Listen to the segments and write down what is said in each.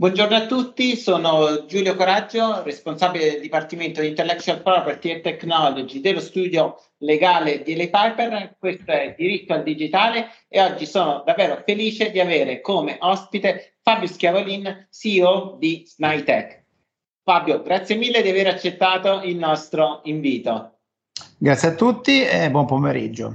Buongiorno a tutti, sono Giulio Coraggio, responsabile del Dipartimento di Intellectual Property e Technology dello studio legale di Lay Piper. Questo è Diritto al Digitale e oggi sono davvero felice di avere come ospite Fabio Schiavolin, CEO di Snaitech. Fabio, grazie mille di aver accettato il nostro invito. Grazie a tutti e buon pomeriggio.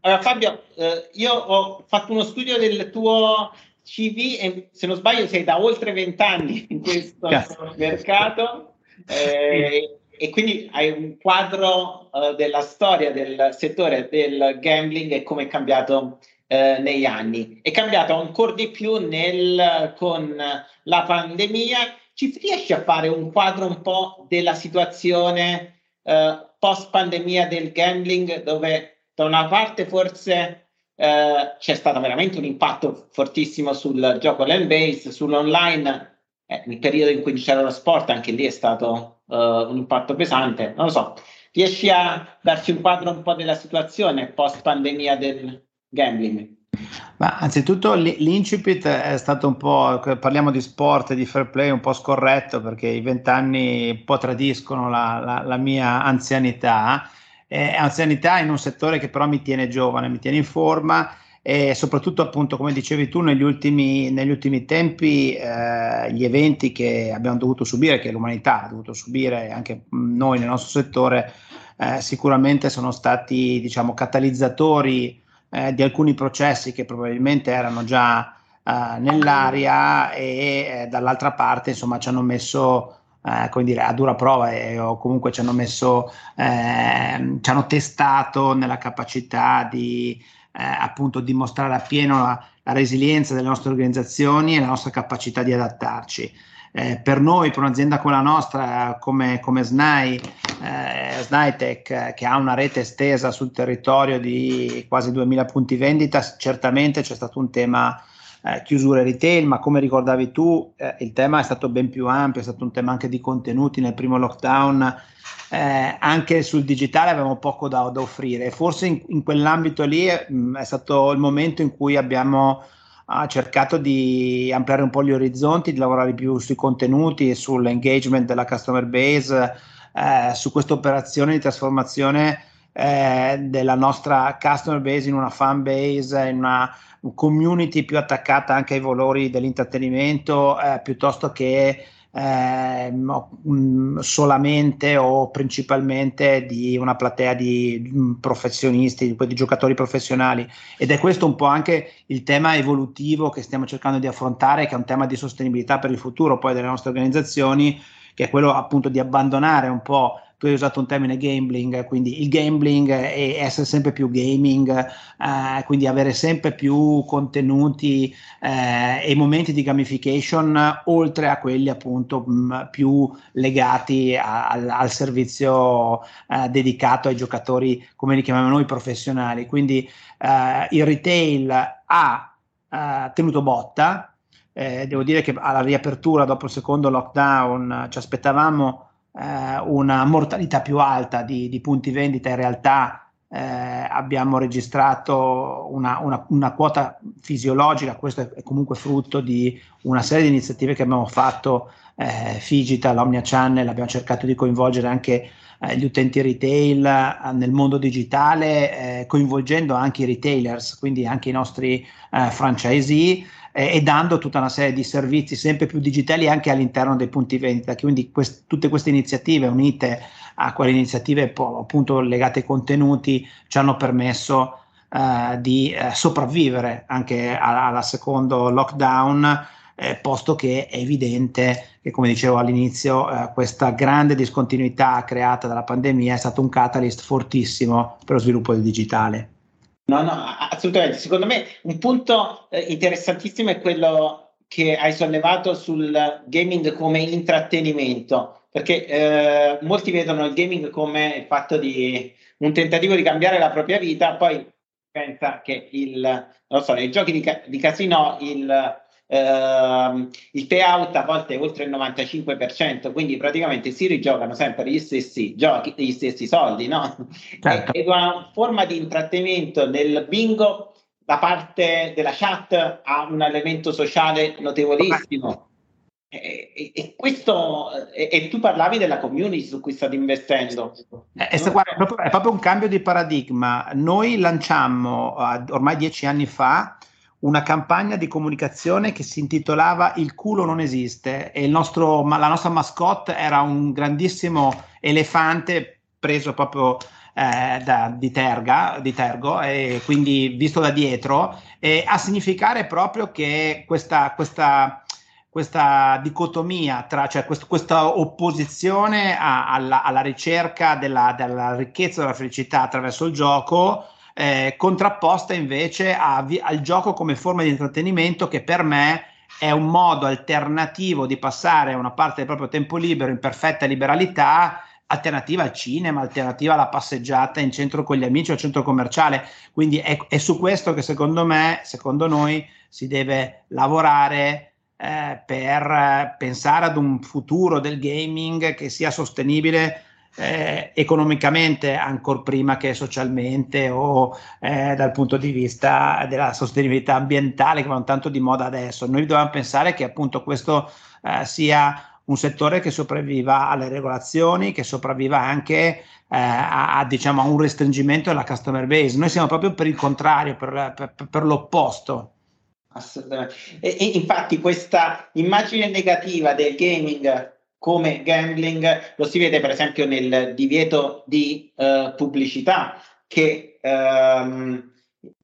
Allora, Fabio, eh, io ho fatto uno studio del tuo CV e se non sbaglio sei da oltre vent'anni in questo Cazzo. mercato eh, e quindi hai un quadro uh, della storia del settore del gambling e come è cambiato uh, negli anni. È cambiato ancora di più nel, con la pandemia. Ci riesci a fare un quadro un po' della situazione uh, post pandemia del gambling dove da una parte forse eh, c'è stato veramente un impatto fortissimo sul gioco land based, sull'online. Eh, nel periodo in cui c'era lo sport, anche lì è stato uh, un impatto pesante. Non lo so, riesci a darci un quadro un po' della situazione post pandemia del gambling? Ma anzitutto l'incipit è stato un po', parliamo di sport e di fair play un po' scorretto perché i vent'anni un po' tradiscono la, la, la mia anzianità eh, anzianità in un settore che però mi tiene giovane, mi tiene in forma e soprattutto appunto come dicevi tu negli ultimi, negli ultimi tempi eh, gli eventi che abbiamo dovuto subire, che l'umanità ha dovuto subire anche noi nel nostro settore eh, sicuramente sono stati diciamo catalizzatori eh, di alcuni processi che probabilmente erano già eh, nell'aria e eh, dall'altra parte insomma ci hanno messo eh, come dire, a dura prova e, o comunque ci hanno messo, eh, ci hanno testato nella capacità di eh, appunto dimostrare appieno la, la, resilienza delle nostre organizzazioni e la nostra capacità di adattarci. Eh, per noi, per un'azienda come la nostra, come, come SNAI, eh, SNAITech, che ha una rete estesa sul territorio di quasi 2000 punti vendita, certamente c'è stato un tema eh, chiusure retail, ma come ricordavi tu eh, il tema è stato ben più ampio, è stato un tema anche di contenuti nel primo lockdown, eh, anche sul digitale avevamo poco da, da offrire. Forse in, in quell'ambito lì mh, mm, è stato il momento in cui abbiamo ha cercato di ampliare un po' gli orizzonti, di lavorare più sui contenuti e sull'engagement della customer base, eh, su questa operazione di trasformazione eh, della nostra customer base in una fan base, in una community più attaccata anche ai valori dell'intrattenimento eh, piuttosto che eh, solamente o principalmente di una platea di professionisti, di, di giocatori professionali. Ed è questo un po' anche il tema evolutivo che stiamo cercando di affrontare, che è un tema di sostenibilità per il futuro poi delle nostre organizzazioni, che è quello appunto di abbandonare un po' tu hai usato un termine gambling, quindi il gambling e essere sempre più gaming, eh, quindi avere sempre più contenuti eh, e momenti di gamification oltre a quelli appunto mh, più legati a, al, al, servizio eh, dedicato ai giocatori, come li chiamiamo noi, professionali. Quindi eh, il retail ha eh, tenuto botta. Eh, devo dire che alla riapertura dopo il secondo lockdown ci aspettavamo eh, una mortalità più alta di, di punti vendita, in realtà eh, abbiamo registrato una, una, una, quota fisiologica, questo è comunque frutto di una serie di iniziative che abbiamo fatto, eh, Figital, Omnia Channel, abbiamo cercato di coinvolgere anche eh, gli utenti retail eh, nel mondo digitale, eh, coinvolgendo anche i retailers, quindi anche i nostri franchisee eh, e dando tutta una serie di servizi sempre più digitali anche all'interno dei punti vendita. Quindi quest- tutte queste iniziative unite a quelle iniziative po- appunto legate ai contenuti ci hanno permesso eh, di eh, sopravvivere anche alla secondo lockdown. Eh, posto che è evidente che, come dicevo all'inizio, eh, questa grande discontinuità creata dalla pandemia è stato un catalyst fortissimo per lo sviluppo del digitale. No, no, assolutamente. Secondo me un punto eh, interessantissimo è quello che hai sollevato sul gaming come intrattenimento, perché eh, molti vedono il gaming come il fatto di un tentativo di cambiare la propria vita, poi pensa che il, non so, nei giochi di, di casino il Uh, il payout a volte è oltre il 95%, quindi praticamente si rigiocano sempre gli stessi giochi, gli stessi soldi, no? Certo. Ed una forma di intrattenimento nel bingo da parte della chat ha un elemento sociale notevolissimo. E, e, questo, e, e, tu parlavi della community su cui state investendo. È, è, guarda, è, proprio, è, proprio, un cambio di paradigma. Noi lanciammo uh, ormai dieci anni fa una campagna di comunicazione che si intitolava Il culo non esiste e nostro, la nostra mascotte era un grandissimo elefante preso proprio eh, da, di, terga, di Tergo e quindi visto da dietro eh, a significare proprio che questa, questa questa dicotomia tra, cioè quest, questa opposizione a, alla, alla, ricerca della, della, ricchezza della felicità attraverso il gioco, eh, contrapposta invece a, al gioco come forma di intrattenimento che per me è un modo alternativo di passare una parte del proprio tempo libero in perfetta liberalità alternativa al cinema, alternativa alla passeggiata in centro con gli amici o al centro commerciale. Quindi è, è su questo che secondo me, secondo noi, si deve lavorare eh, per pensare ad un futuro del gaming che sia sostenibile eh, economicamente ancora prima che socialmente o eh, dal punto di vista della sostenibilità ambientale che vanno tanto di moda adesso. Noi dobbiamo pensare che appunto questo eh, sia un settore che sopravviva alle regolazioni, che sopravviva anche eh, a, a, diciamo, a, un restringimento della customer base. Noi siamo proprio per il contrario, per, per, per l'opposto. Assolutamente. E, e, infatti questa immagine negativa del gaming come gambling lo si vede per esempio nel divieto di uh, pubblicità che, um,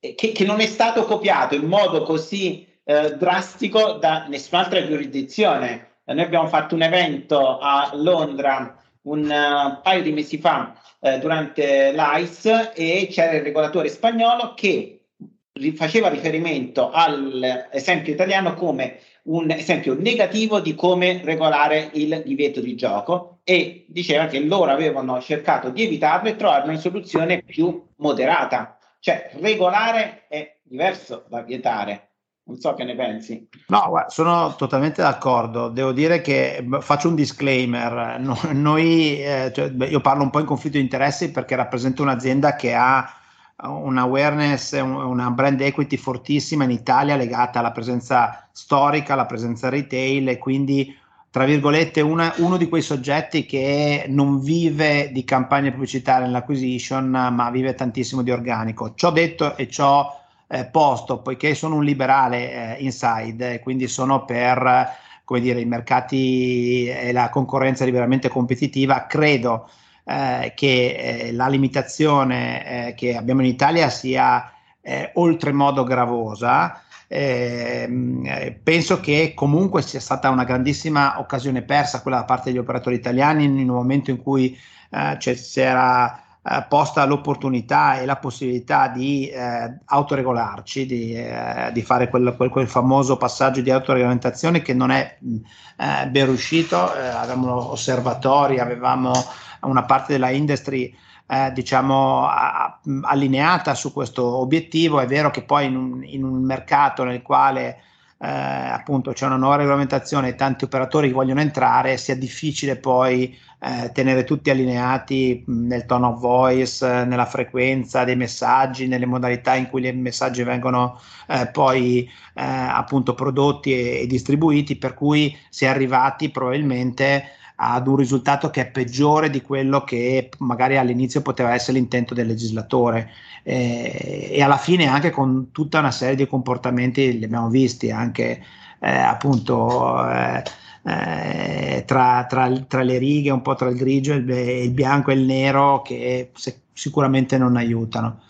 che, che, non è stato copiato in modo così uh, drastico da nessun'altra giurisdizione. Noi abbiamo fatto un evento a Londra un uh, paio di mesi fa durante l'ICE e c'era il regolatore spagnolo che faceva riferimento all'esempio italiano come un esempio negativo di come regolare il divieto di gioco e diceva che loro avevano cercato di evitarlo e trovare una soluzione più moderata. Cioè, regolare è diverso da vietare. Non so che ne pensi. No, sono totalmente d'accordo. Devo dire che faccio un disclaimer. noi, eh, cioè, io parlo un po' in conflitto di interessi perché rappresento un'azienda che ha un awareness, una brand equity fortissima in Italia legata alla presenza storica, alla presenza retail e quindi tra virgolette una, uno di quei soggetti che non vive di campagne pubblicitarie nell'acquisition ma vive tantissimo di organico. Ciò detto e ciò eh, posto, poiché sono un liberale eh, inside, quindi sono per come dire, i mercati e la concorrenza liberamente competitiva, credo eh, che eh, la limitazione eh, che abbiamo in Italia sia eh, oltremodo gravosa. Ehm, eh, penso che comunque sia stata una grandissima occasione persa quella da parte degli operatori italiani in un momento in cui cioè, si era eh, posta l'opportunità e la possibilità di eh, autoregolarci, di, eh, di fare quel, quel, quel, famoso passaggio di autoregolamentazione che non è eh, ben riuscito. Avevamo osservatori, avevamo una parte della industry eh, diciamo a, allineata su questo obiettivo. È vero che poi in un, in un mercato nel quale eh, appunto c'è una nuova regolamentazione e tanti operatori vogliono entrare, sia difficile poi eh, tenere tutti allineati nel tone of voice, nella frequenza dei messaggi, nelle modalità in cui i messaggi vengono eh, poi eh, appunto prodotti e, e distribuiti, per cui si è arrivati probabilmente ad un risultato che è peggiore di quello che magari all'inizio poteva essere l'intento del legislatore. Eh, e alla fine anche con tutta una serie di comportamenti li abbiamo visti anche eh, appunto eh, eh tra, tra, tra, le righe un po' tra il grigio il, il bianco e il nero che se, sicuramente non aiutano.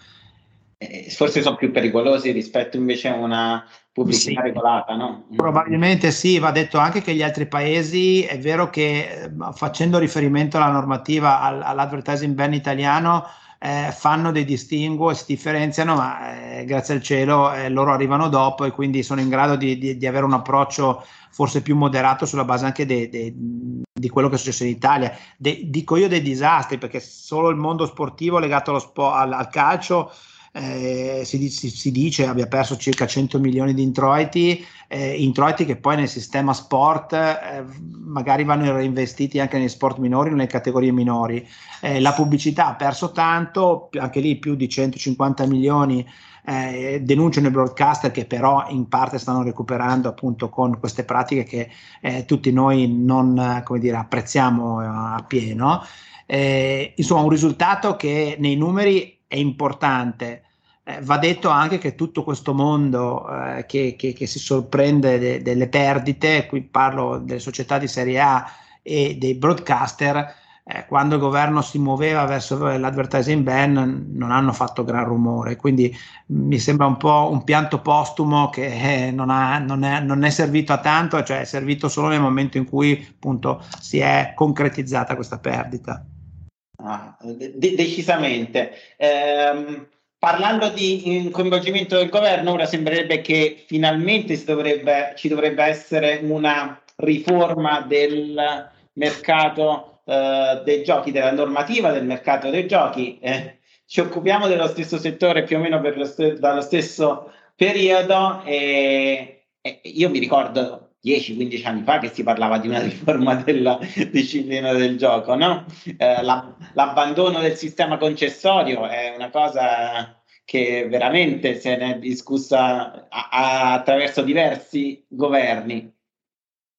Eh, forse sono più pericolosi rispetto invece a una pubblicità sì. regolata, no? Probabilmente sì, va detto anche che gli altri paesi, è vero che facendo riferimento alla normativa all'advertising ban italiano, eh, fanno dei distinguo e si differenziano, ma eh, grazie al cielo eh, loro arrivano dopo e quindi sono in grado di, di, di, avere un approccio forse più moderato sulla base anche de, de, di quello che è successo in Italia. De, dico io dei disastri, perché solo il mondo sportivo legato spo- al, al calcio eh, si, si, dice abbia perso circa 100 milioni di introiti, eh, introiti che poi nel sistema sport eh, magari vanno reinvestiti anche negli sport minori o nelle categorie minori. Eh, la pubblicità ha perso tanto, anche lì più di 150 milioni eh, denunciano i broadcaster che però in parte stanno recuperando appunto con queste pratiche che eh, tutti noi non dire, apprezziamo a pieno. Eh, insomma, un risultato che nei numeri è importante. Eh, va detto anche che tutto questo mondo eh, che, che, che, si sorprende de, delle perdite, qui parlo delle società di serie A e dei broadcaster, eh, quando il governo si muoveva verso l'advertising ban non hanno fatto gran rumore, quindi mi sembra un po' un pianto postumo che eh, non, ha, non, è, non, è, servito a tanto, cioè è servito solo nel momento in cui appunto si è concretizzata questa perdita. Ah, de- decisamente. Eh, parlando di coinvolgimento del governo, ora sembrerebbe che finalmente dovrebbe, ci dovrebbe essere una riforma del mercato eh, dei giochi, della normativa del mercato dei giochi. Eh, ci occupiamo dello stesso settore più o meno lo st- dallo stesso periodo e, e io mi ricordo 10-15 anni fa che si parlava di una riforma della disciplina del gioco, no? eh, la, l'abbandono del sistema concessorio è una cosa che veramente se ne è discussa a, a, attraverso diversi governi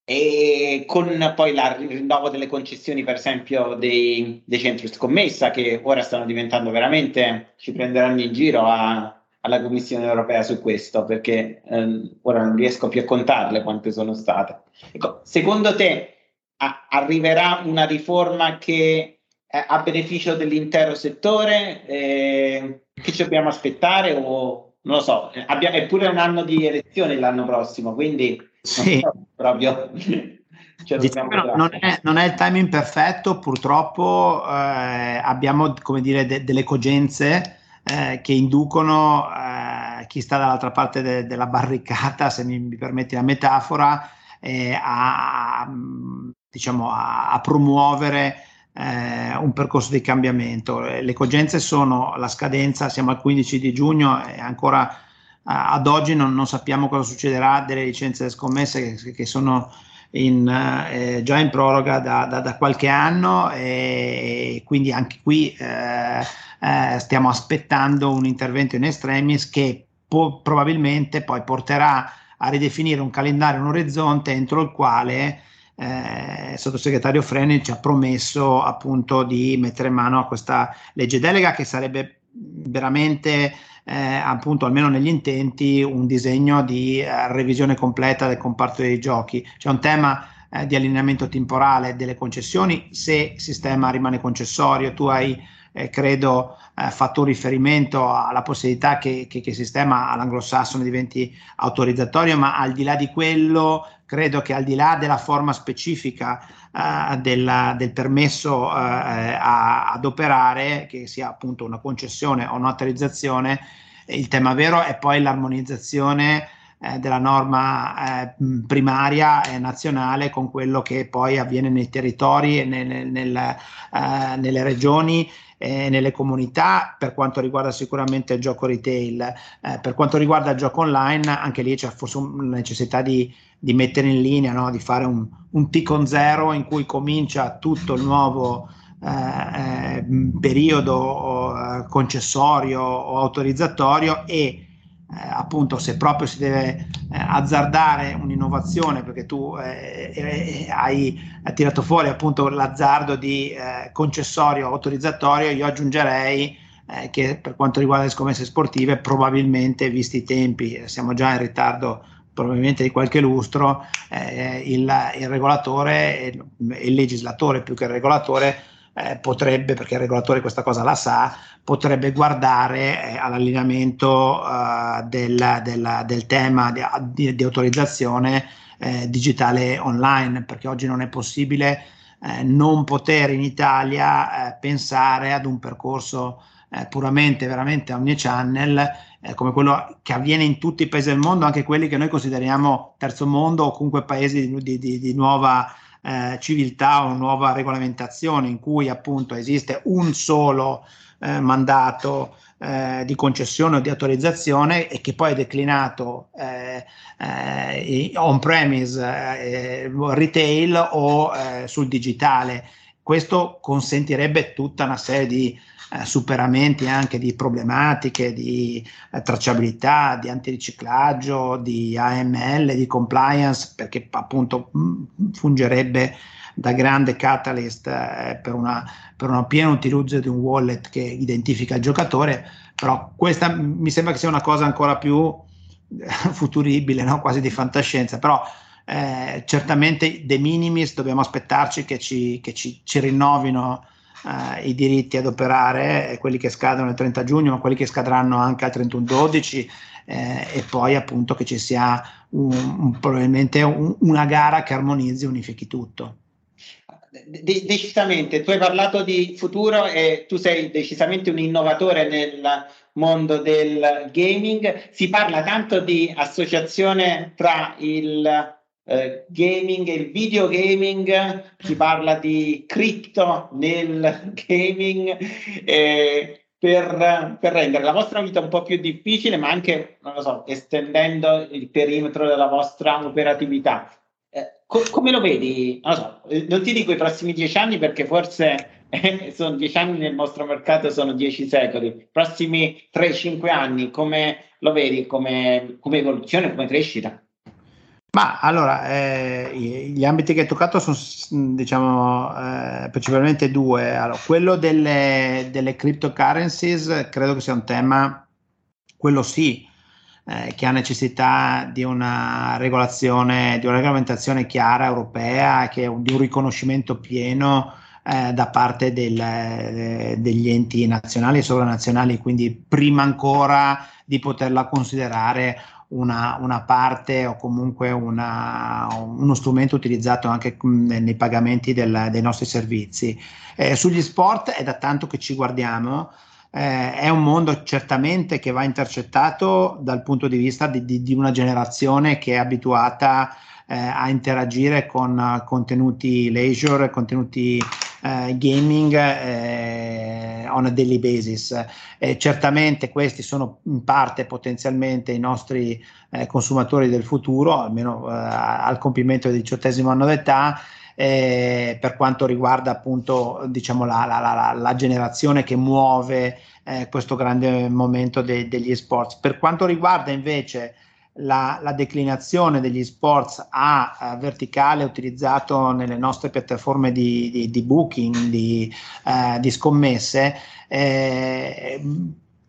e con poi la, il rinnovo delle concessioni, per esempio, dei, dei, centri scommessa che ora stanno diventando veramente, ci prenderanno in giro a, alla Commissione europea su questo, perché ehm, ora non riesco più a contarle quante sono state. Ecco, secondo te a, arriverà una riforma che è a beneficio dell'intero settore? Eh, che ci dobbiamo aspettare? O non lo so, abbia, è pure un anno di elezioni l'anno prossimo, quindi sì. proprio. Diciamo, non, è, non, è, il timing perfetto, purtroppo eh, abbiamo come dire, de, delle cogenze eh, che inducono eh, chi sta dall'altra parte de, della barricata, se mi, mi permetti la metafora, eh, a, diciamo, a, a promuovere eh, un percorso di cambiamento. Le cogenze sono la scadenza, siamo al 15 di giugno e ancora ad oggi non, non, sappiamo cosa succederà delle licenze scommesse che, che sono in, eh, già in proroga da, da, da, qualche anno e quindi anche qui eh, eh, stiamo aspettando un intervento in extremis che po- probabilmente poi porterà a ridefinire un calendario, un orizzonte entro il quale eh, il sottosegretario Freni ci ha promesso appunto di mettere mano a questa legge delega che sarebbe veramente eh, appunto almeno negli intenti un disegno di eh, revisione completa del comparto dei giochi. C'è un tema eh, di allineamento temporale delle concessioni, se il sistema rimane concessorio, tu hai eh, credo eh, fatto riferimento alla possibilità che, che, che, il sistema all'anglosassone diventi autorizzatorio, ma al di là di quello, credo che al di là della forma specifica eh, della, del permesso eh, a, ad operare, che sia appunto una concessione o un'autorizzazione, il tema vero è poi l'armonizzazione eh, della norma eh, primaria e nazionale con quello che poi avviene nei territori e nel, nel, eh, nelle regioni e nelle comunità per quanto riguarda sicuramente il gioco retail. Eh, per quanto riguarda il gioco online, anche lì c'è forse una necessità di, di mettere in linea, no? di fare un, un T con zero in cui comincia tutto il nuovo eh, eh periodo eh, concessorio o autorizzatorio e eh, appunto se proprio si deve eh, azzardare un'innovazione perché tu eh, eh hai, hai, tirato fuori appunto l'azzardo di eh, concessorio autorizzatorio io aggiungerei eh, che per quanto riguarda le scommesse sportive probabilmente visti i tempi siamo già in ritardo probabilmente di qualche lustro il, il, regolatore e il legislatore più che il regolatore eh, potrebbe, perché il regolatore questa cosa la sa, potrebbe guardare eh, all'allineamento eh, del, del, del, tema di, di, di autorizzazione eh, digitale online, perché oggi non è possibile eh, non poter in Italia eh, pensare ad un percorso puramente, veramente omnichannel come quello che avviene in tutti i paesi del mondo, anche quelli che noi consideriamo terzo mondo o comunque paesi di, di, di nuova eh, civiltà o nuova regolamentazione in cui appunto esiste un solo eh, mandato eh, di concessione o di autorizzazione e che poi è declinato eh, eh, on premise, eh, retail o sul digitale questo consentirebbe tutta una serie di eh, superamenti anche di problematiche di eh, tracciabilità, di antiriciclaggio, di AML, di compliance, perché appunto mh, mm, fungerebbe da grande catalyst eh, per, una, per un pieno utilizzo di un wallet che identifica il giocatore, però questa mi sembra che sia una cosa ancora più eh, futuribile, no? quasi di fantascienza, però eh, certamente de minimis dobbiamo aspettarci che ci, che ci, ci rinnovino eh, i diritti ad operare, quelli che scadono il 30 giugno, ma quelli che scadranno anche al 31-12 eh, e poi appunto che ci sia un, un, probabilmente un, una gara che armonizzi e unifichi tutto. De- decisamente, tu hai parlato di futuro e tu sei decisamente un innovatore nel mondo del gaming. Si parla tanto di associazione tra il eh, gaming e il videogaming, si parla di cripto nel gaming. Eh, per, per, rendere la vostra vita un po' più difficile, ma anche, non lo so, estendendo il perimetro della vostra operatività. Eh, co- come lo vedi? Non, so, eh, non, ti dico i prossimi dieci anni perché forse eh, sono dieci anni nel nostro mercato, sono dieci secoli. Prossimi 3-5 anni, come lo vedi come, come evoluzione, come crescita? Ma allora, eh, gli ambiti che hai toccato sono diciamo eh, principalmente due. Allora, quello delle, delle, cryptocurrencies credo che sia un tema, quello sì, eh, che ha necessità di una regolazione, di una regolamentazione chiara europea, che, di un riconoscimento pieno eh, da parte del, eh, degli enti nazionali e sovranazionali, quindi prima ancora di poterla considerare una, una parte o comunque una, uno strumento utilizzato anche nei pagamenti del, dei nostri servizi. Eh, sugli sport è da tanto che ci guardiamo. Eh, è un mondo certamente che va intercettato dal punto di vista di, di, di una generazione che è abituata eh, a interagire con contenuti leisure, contenuti eh, gaming eh, on a daily basis. Eh, certamente questi sono in parte potenzialmente i nostri eh, consumatori del futuro, almeno eh, al compimento del diciottesimo anno d'età. Eh, per quanto riguarda appunto diciamo la, la, la, la generazione che muove eh, questo grande momento de, degli sports. Per quanto riguarda invece la, la declinazione degli sports a, a, verticale utilizzato nelle nostre piattaforme di, di, di booking, di, eh, di scommesse, eh,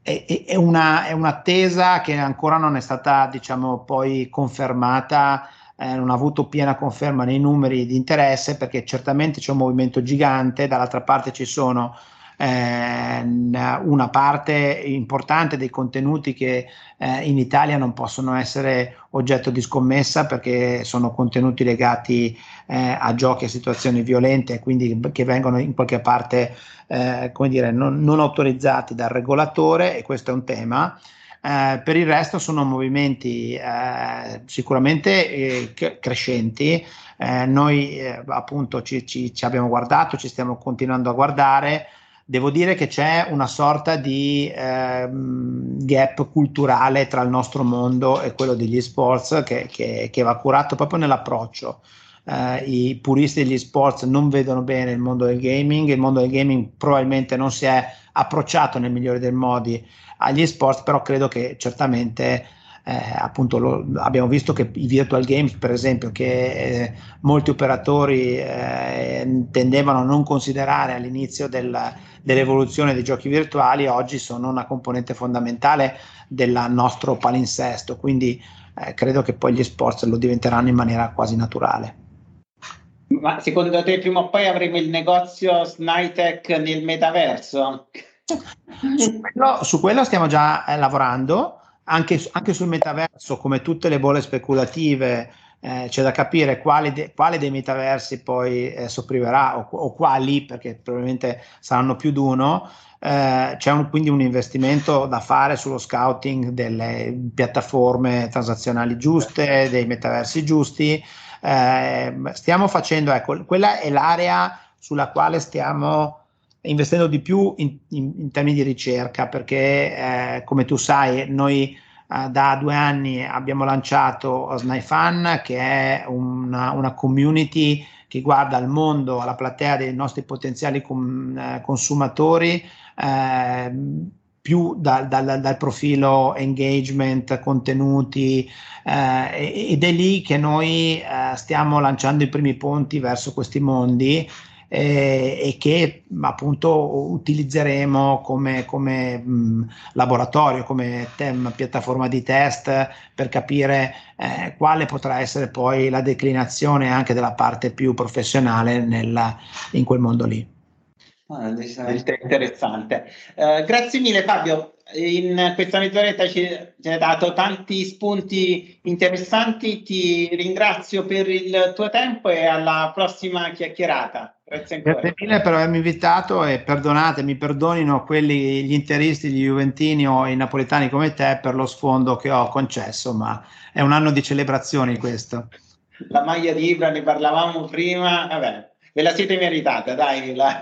è, è, una, è, un'attesa che ancora non è stata diciamo, poi confermata, eh, non ha avuto piena conferma nei numeri di interesse perché certamente c'è un movimento gigante, dall'altra parte ci sono eh, una parte importante dei contenuti che eh, in Italia non possono essere oggetto di scommessa perché sono contenuti legati eh, a giochi a situazioni violente, quindi che vengono in qualche parte eh, come dire, non, non, autorizzati dal regolatore e questo è un tema. Eh, per il resto sono movimenti eh, sicuramente crescenti. noi appunto ci, ci, ci abbiamo guardato, ci stiamo continuando a guardare devo dire che c'è una sorta di eh, gap culturale tra il nostro mondo e quello degli sports che, che, che va curato proprio nell'approccio. Eh, I puristi degli sports non vedono bene il mondo del gaming, il mondo del gaming probabilmente non si è approcciato nel migliore dei modi agli sports, però credo che certamente eh, appunto lo, abbiamo visto che i virtual games per esempio che eh, molti operatori eh, tendevano a non considerare all'inizio del, dell'evoluzione dei giochi virtuali oggi sono una componente fondamentale del nostro palinsesto quindi eh, credo che poi gli sport lo diventeranno in maniera quasi naturale ma secondo te prima o poi avremo il negozio Snitech nel metaverso? Su quello, su quello stiamo già eh, lavorando anche, anche, sul metaverso, come tutte le bolle speculative, eh, c'è da capire quale, de, quale, dei metaversi poi eh, sopravviverà o, o, quali, perché probabilmente saranno più di uno. Eh, c'è un, quindi un investimento da fare sullo scouting delle piattaforme transazionali giuste, dei metaversi giusti. Eh, stiamo facendo, ecco, quella è l'area sulla quale stiamo investendo di più in, in, in termini di ricerca perché eh, come tu sai noi eh, da due anni abbiamo lanciato SnyFan che è una, una community che guarda al mondo, alla platea dei nostri potenziali com, eh, consumatori, eh, più da, da, dal profilo engagement, contenuti eh, ed è lì che noi eh, stiamo lanciando i primi ponti verso questi mondi eh, e che appunto utilizzeremo come, come mh, laboratorio, come tem, piattaforma di test per capire eh, quale potrà essere poi la declinazione anche della parte più professionale nella, in quel mondo lì. Ah, decisamente interessante. Uh, grazie mille Fabio, in questa mezz'oretta ci, ci hai dato tanti spunti interessanti, ti ringrazio per il tuo tempo e alla prossima chiacchierata. Grazie ancora. Grazie mille per avermi invitato e perdonate, mi perdonino quelli, gli interisti, gli juventini o i napoletani come te per lo sfondo che ho concesso, ma è un anno di celebrazioni questo. La maglia di Ibra ne parlavamo prima, vabbè, ve la siete meritata, dai. La...